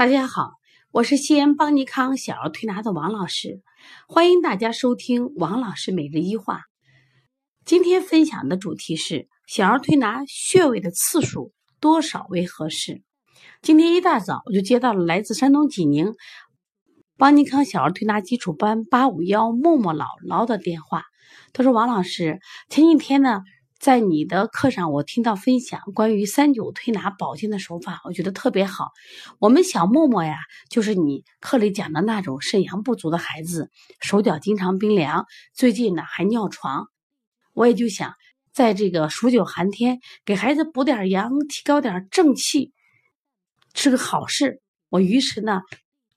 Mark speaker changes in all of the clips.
Speaker 1: 大家好，我是西安邦尼康小儿推拿的王老师，欢迎大家收听王老师每日一话。今天分享的主题是小儿推拿穴位的次数多少为合适。今天一大早我就接到了来自山东济宁邦尼康小儿推拿基础班八五幺默默姥姥的电话，他说：“王老师，前几天呢。”在你的课上，我听到分享关于三九推拿保健的手法，我觉得特别好。我们小默默呀，就是你课里讲的那种肾阳不足的孩子，手脚经常冰凉，最近呢还尿床。我也就想，在这个数九寒天，给孩子补点阳，提高点正气，是个好事。我于是呢，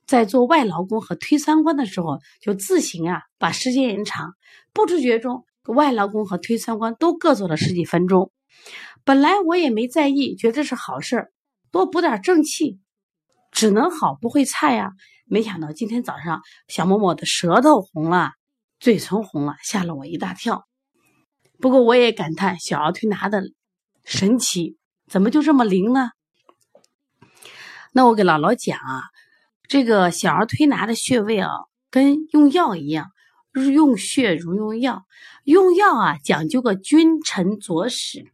Speaker 1: 在做外劳宫和推三关的时候，就自行啊把时间延长，不知觉中。外劳宫和推三关都各做了十几分钟，本来我也没在意，觉得是好事儿，多补点正气，只能好不会差呀。没想到今天早上小默默的舌头红了，嘴唇红了，吓了我一大跳。不过我也感叹小儿推拿的神奇，怎么就这么灵呢？那我给姥姥讲啊，这个小儿推拿的穴位啊，跟用药一样。用穴如用药，用药啊讲究个君臣佐使。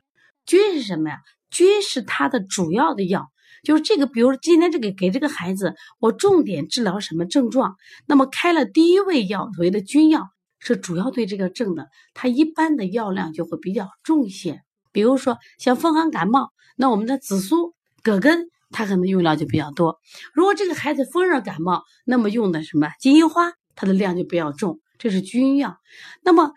Speaker 1: 君是什么呀？君是他的主要的药，就是这个。比如今天这个给这个孩子，我重点治疗什么症状？那么开了第一味药，所谓的君药，是主要对这个症的，它一般的药量就会比较重一些。比如说像风寒感冒，那我们的紫苏、葛根，它可能用量就比较多。如果这个孩子风热感冒，那么用的什么金银花，它的量就比较重。这是君药，那么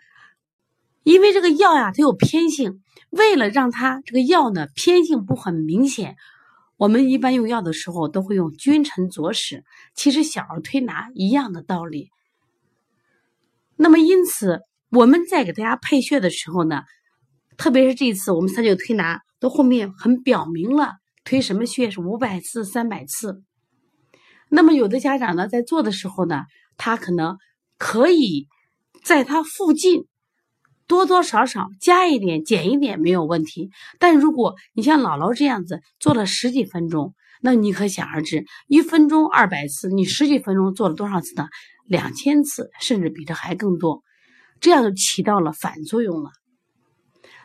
Speaker 1: 因为这个药呀，它有偏性，为了让它这个药呢偏性不很明显，我们一般用药的时候都会用君臣佐使。其实小儿推拿一样的道理。那么因此我们在给大家配穴的时候呢，特别是这一次我们三九推拿都后面很表明了推什么穴是五百次、三百次。那么有的家长呢在做的时候呢，他可能。可以在它附近多多少少加一点、减一点没有问题。但如果你像姥姥这样子做了十几分钟，那你可想而知，一分钟二百次，你十几分钟做了多少次呢？两千次，甚至比这还更多，这样就起到了反作用了。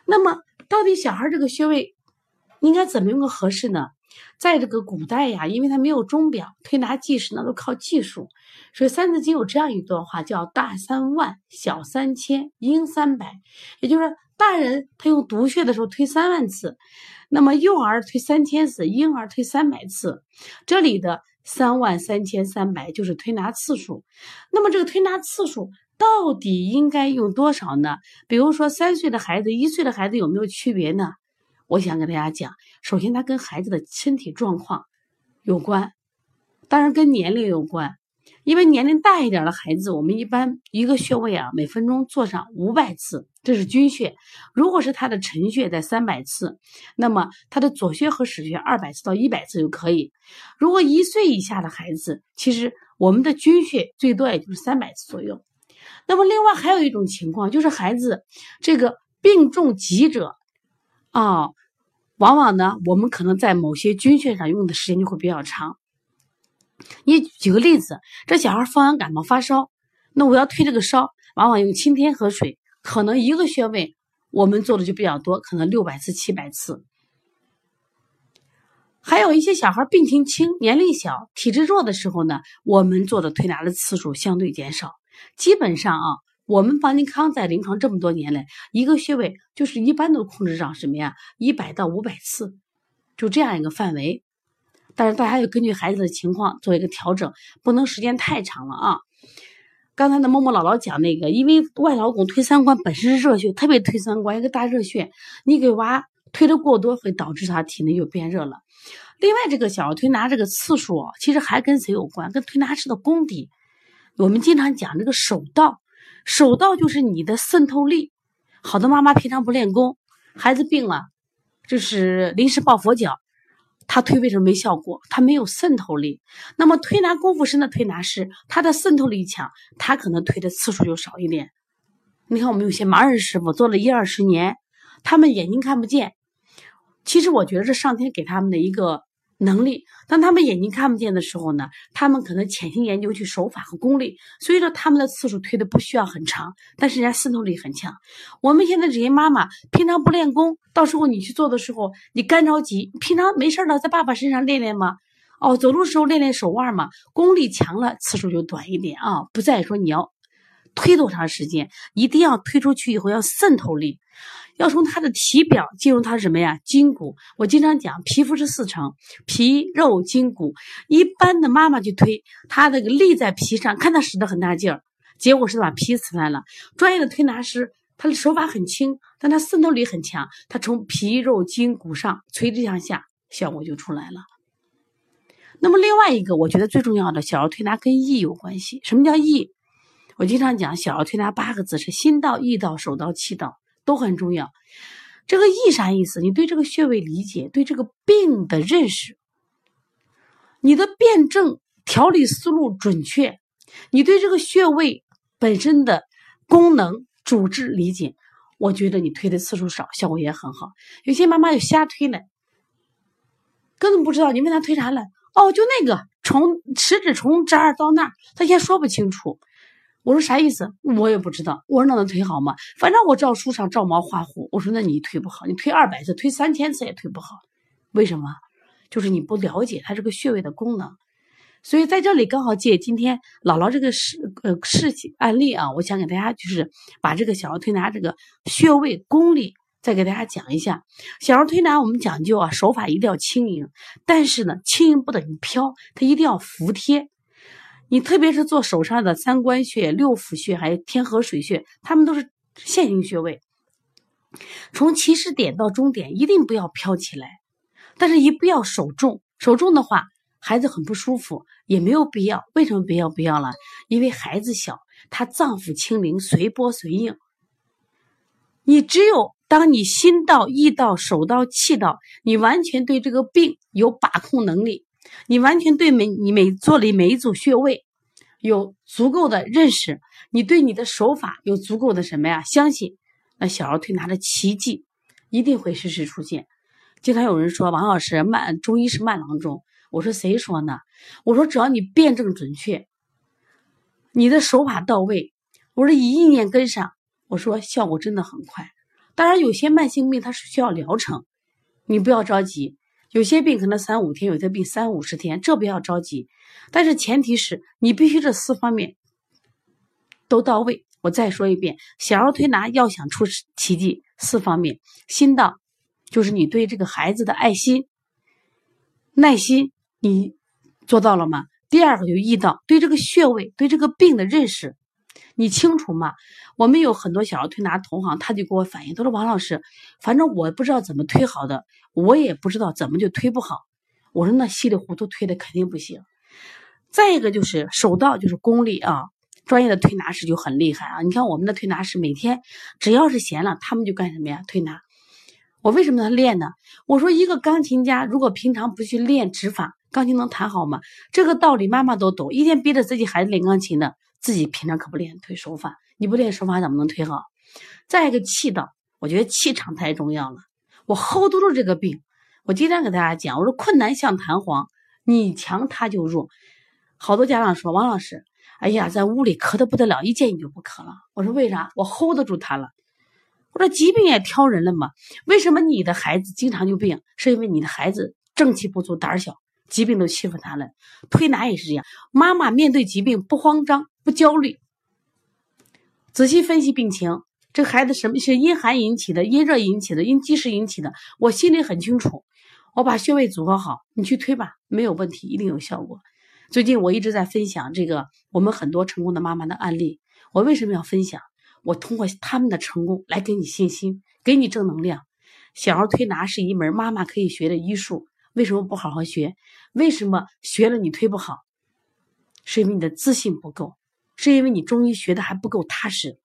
Speaker 1: 那么，到底小孩这个穴位应该怎么用个合适呢？在这个古代呀，因为他没有钟表，推拿计时呢都靠技术，所以《三字经》有这样一段话，叫“大三万，小三千，婴三百”。也就是说，大人他用督穴的时候推三万次，那么幼儿推三千次，婴儿推三百次。这里的三万、三千、三百就是推拿次数。那么这个推拿次数到底应该用多少呢？比如说三岁的孩子、一岁的孩子有没有区别呢？我想跟大家讲，首先它跟孩子的身体状况有关，当然跟年龄有关。因为年龄大一点的孩子，我们一般一个穴位啊，每分钟做上五百次，这是君穴。如果是他的辰穴在三百次，那么他的左穴和始穴二百次到一百次就可以。如果一岁以下的孩子，其实我们的君穴最多也就是三百次左右。那么另外还有一种情况，就是孩子这个病重急者。啊，往往呢，我们可能在某些军穴上用的时间就会比较长。你举个例子，这小孩风寒感冒发烧，那我要退这个烧，往往用清天河水，可能一个穴位我们做的就比较多，可能六百次、七百次。还有一些小孩病情轻、年龄小、体质弱的时候呢，我们做的推拿的次数相对减少，基本上啊。我们邦尼康在临床这么多年来，一个穴位就是一般都控制上什么呀？一百到五百次，就这样一个范围。但是大家要根据孩子的情况做一个调整，不能时间太长了啊。刚才的默默姥姥讲那个，因为外劳宫推三关本身是热穴，特别推三关一个大热穴，你给娃推的过多，会导致他体内就变热了。另外，这个小儿推拿这个次数，其实还跟谁有关？跟推拿师的功底。我们经常讲这个手道。手道就是你的渗透力。好多妈妈平常不练功，孩子病了，就是临时抱佛脚，他推为什么没效果？他没有渗透力。那么推拿功夫深的推拿师，他的渗透力强，他可能推的次数就少一点。你看我们有些盲人师傅做了一二十年，他们眼睛看不见。其实我觉得是上天给他们的一个能力。当他们眼睛看不见的时候呢，他们可能潜心研究去手法和功力，所以说他们的次数推的不需要很长，但是人家渗透力很强。我们现在这些妈妈平常不练功，到时候你去做的时候，你干着急。平常没事儿了，在爸爸身上练练嘛？哦，走路时候练练手腕嘛，功力强了，次数就短一点啊。不再说你要推多长时间，一定要推出去以后要渗透力。要从他的体表进入他什么呀？筋骨。我经常讲，皮肤是四层：皮、肉、筋、骨。一般的妈妈去推，他那个力在皮上，看他使的很大劲儿，结果是把皮撕烂了。专业的推拿师，他的手法很轻，但他渗透力很强，他从皮、肉、筋、骨上垂直向下，效果就出来了。那么另外一个，我觉得最重要的小儿推拿跟意有关系。什么叫意？我经常讲，小儿推拿八个字是心到、意到、手到、气到。都很重要。这个意啥意思？你对这个穴位理解，对这个病的认识，你的辩证调理思路准确，你对这个穴位本身的功能主治理解，我觉得你推的次数少，效果也很好。有些妈妈就瞎推了，根本不知道你问他推啥了。哦，就那个从食指从这儿到那儿，他先说不清楚。我说啥意思？我也不知道。我说那能推好吗？反正我照书上照猫画虎。我说那你推不好，你推二百次，推三千次也推不好。为什么？就是你不了解它这个穴位的功能。所以在这里刚好借今天姥姥这个事呃事情案例啊，我想给大家就是把这个小儿推拿这个穴位功力再给大家讲一下。小儿推拿我们讲究啊手法一定要轻盈，但是呢轻盈不等于飘，它一定要服帖。你特别是做手上的三关穴、六腑穴，还有天河水穴，它们都是线性穴位。从起始点到终点，一定不要飘起来，但是一不要手重，手重的话，孩子很不舒服，也没有必要。为什么不要不要了？因为孩子小，他脏腑清灵，随波随应。你只有当你心到、意到、手到、气到，你完全对这个病有把控能力。你完全对每你每做的每一组穴位有足够的认识，你对你的手法有足够的什么呀？相信那小儿推拿的奇迹一定会时时出现。经常有人说王老师慢中医是慢郎中，我说谁说呢？我说只要你辩证准确，你的手法到位，我说以意念跟上，我说效果真的很快。当然有些慢性病它是需要疗程，你不要着急。有些病可能三五天，有些病三五十天，这不要着急。但是前提是你必须这四方面都到位。我再说一遍，小儿推拿要想出奇迹，四方面：心到，就是你对这个孩子的爱心、耐心，你做到了吗？第二个就意到，对这个穴位、对这个病的认识。你清楚吗？我们有很多小儿推拿同行，他就给我反映，他说：“王老师，反正我不知道怎么推好的，我也不知道怎么就推不好。”我说：“那稀里糊涂推的肯定不行。”再一个就是手到，就是功力啊，专业的推拿师就很厉害啊。你看我们的推拿师每天只要是闲了，他们就干什么呀？推拿。我为什么他练呢？我说一个钢琴家如果平常不去练指法，钢琴能弹好吗？这个道理妈妈都懂，一天逼着自己孩子练钢琴的。自己平常可不练推手法，你不练手法怎么能推好？再一个气道，我觉得气场太重要了。我 hold 住这个病，我经常给大家讲，我说困难像弹簧，你强他就弱。好多家长说王老师，哎呀，在屋里咳的不得了，一见你就不咳了。我说为啥？我 hold 得住他了。我说疾病也挑人了嘛，为什么你的孩子经常就病？是因为你的孩子正气不足，胆小。疾病都欺负他了，推拿也是这样。妈妈面对疾病不慌张不焦虑，仔细分析病情，这孩子什么是阴寒引起的、阴热引起的、因积食引起的，我心里很清楚。我把穴位组合好，你去推吧，没有问题，一定有效果。最近我一直在分享这个我们很多成功的妈妈的案例。我为什么要分享？我通过他们的成功来给你信心，给你正能量。小儿推拿是一门妈妈可以学的医术。为什么不好好学？为什么学了你推不好？是因为你的自信不够，是因为你中医学的还不够踏实，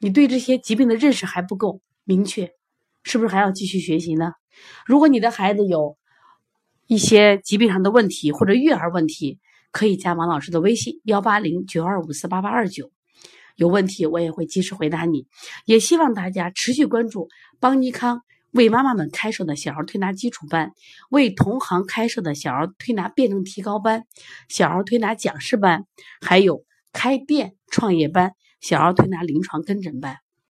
Speaker 1: 你对这些疾病的认识还不够明确，是不是还要继续学习呢？如果你的孩子有一些疾病上的问题或者育儿问题，可以加王老师的微信幺八零九二五四八八二九，有问题我也会及时回答你。也希望大家持续关注邦尼康。为妈妈们开设的小儿推拿基础班，为同行开设的小儿推拿辩证提高班、小儿推拿讲师班，还有开店创业班、小儿推拿临床跟诊班。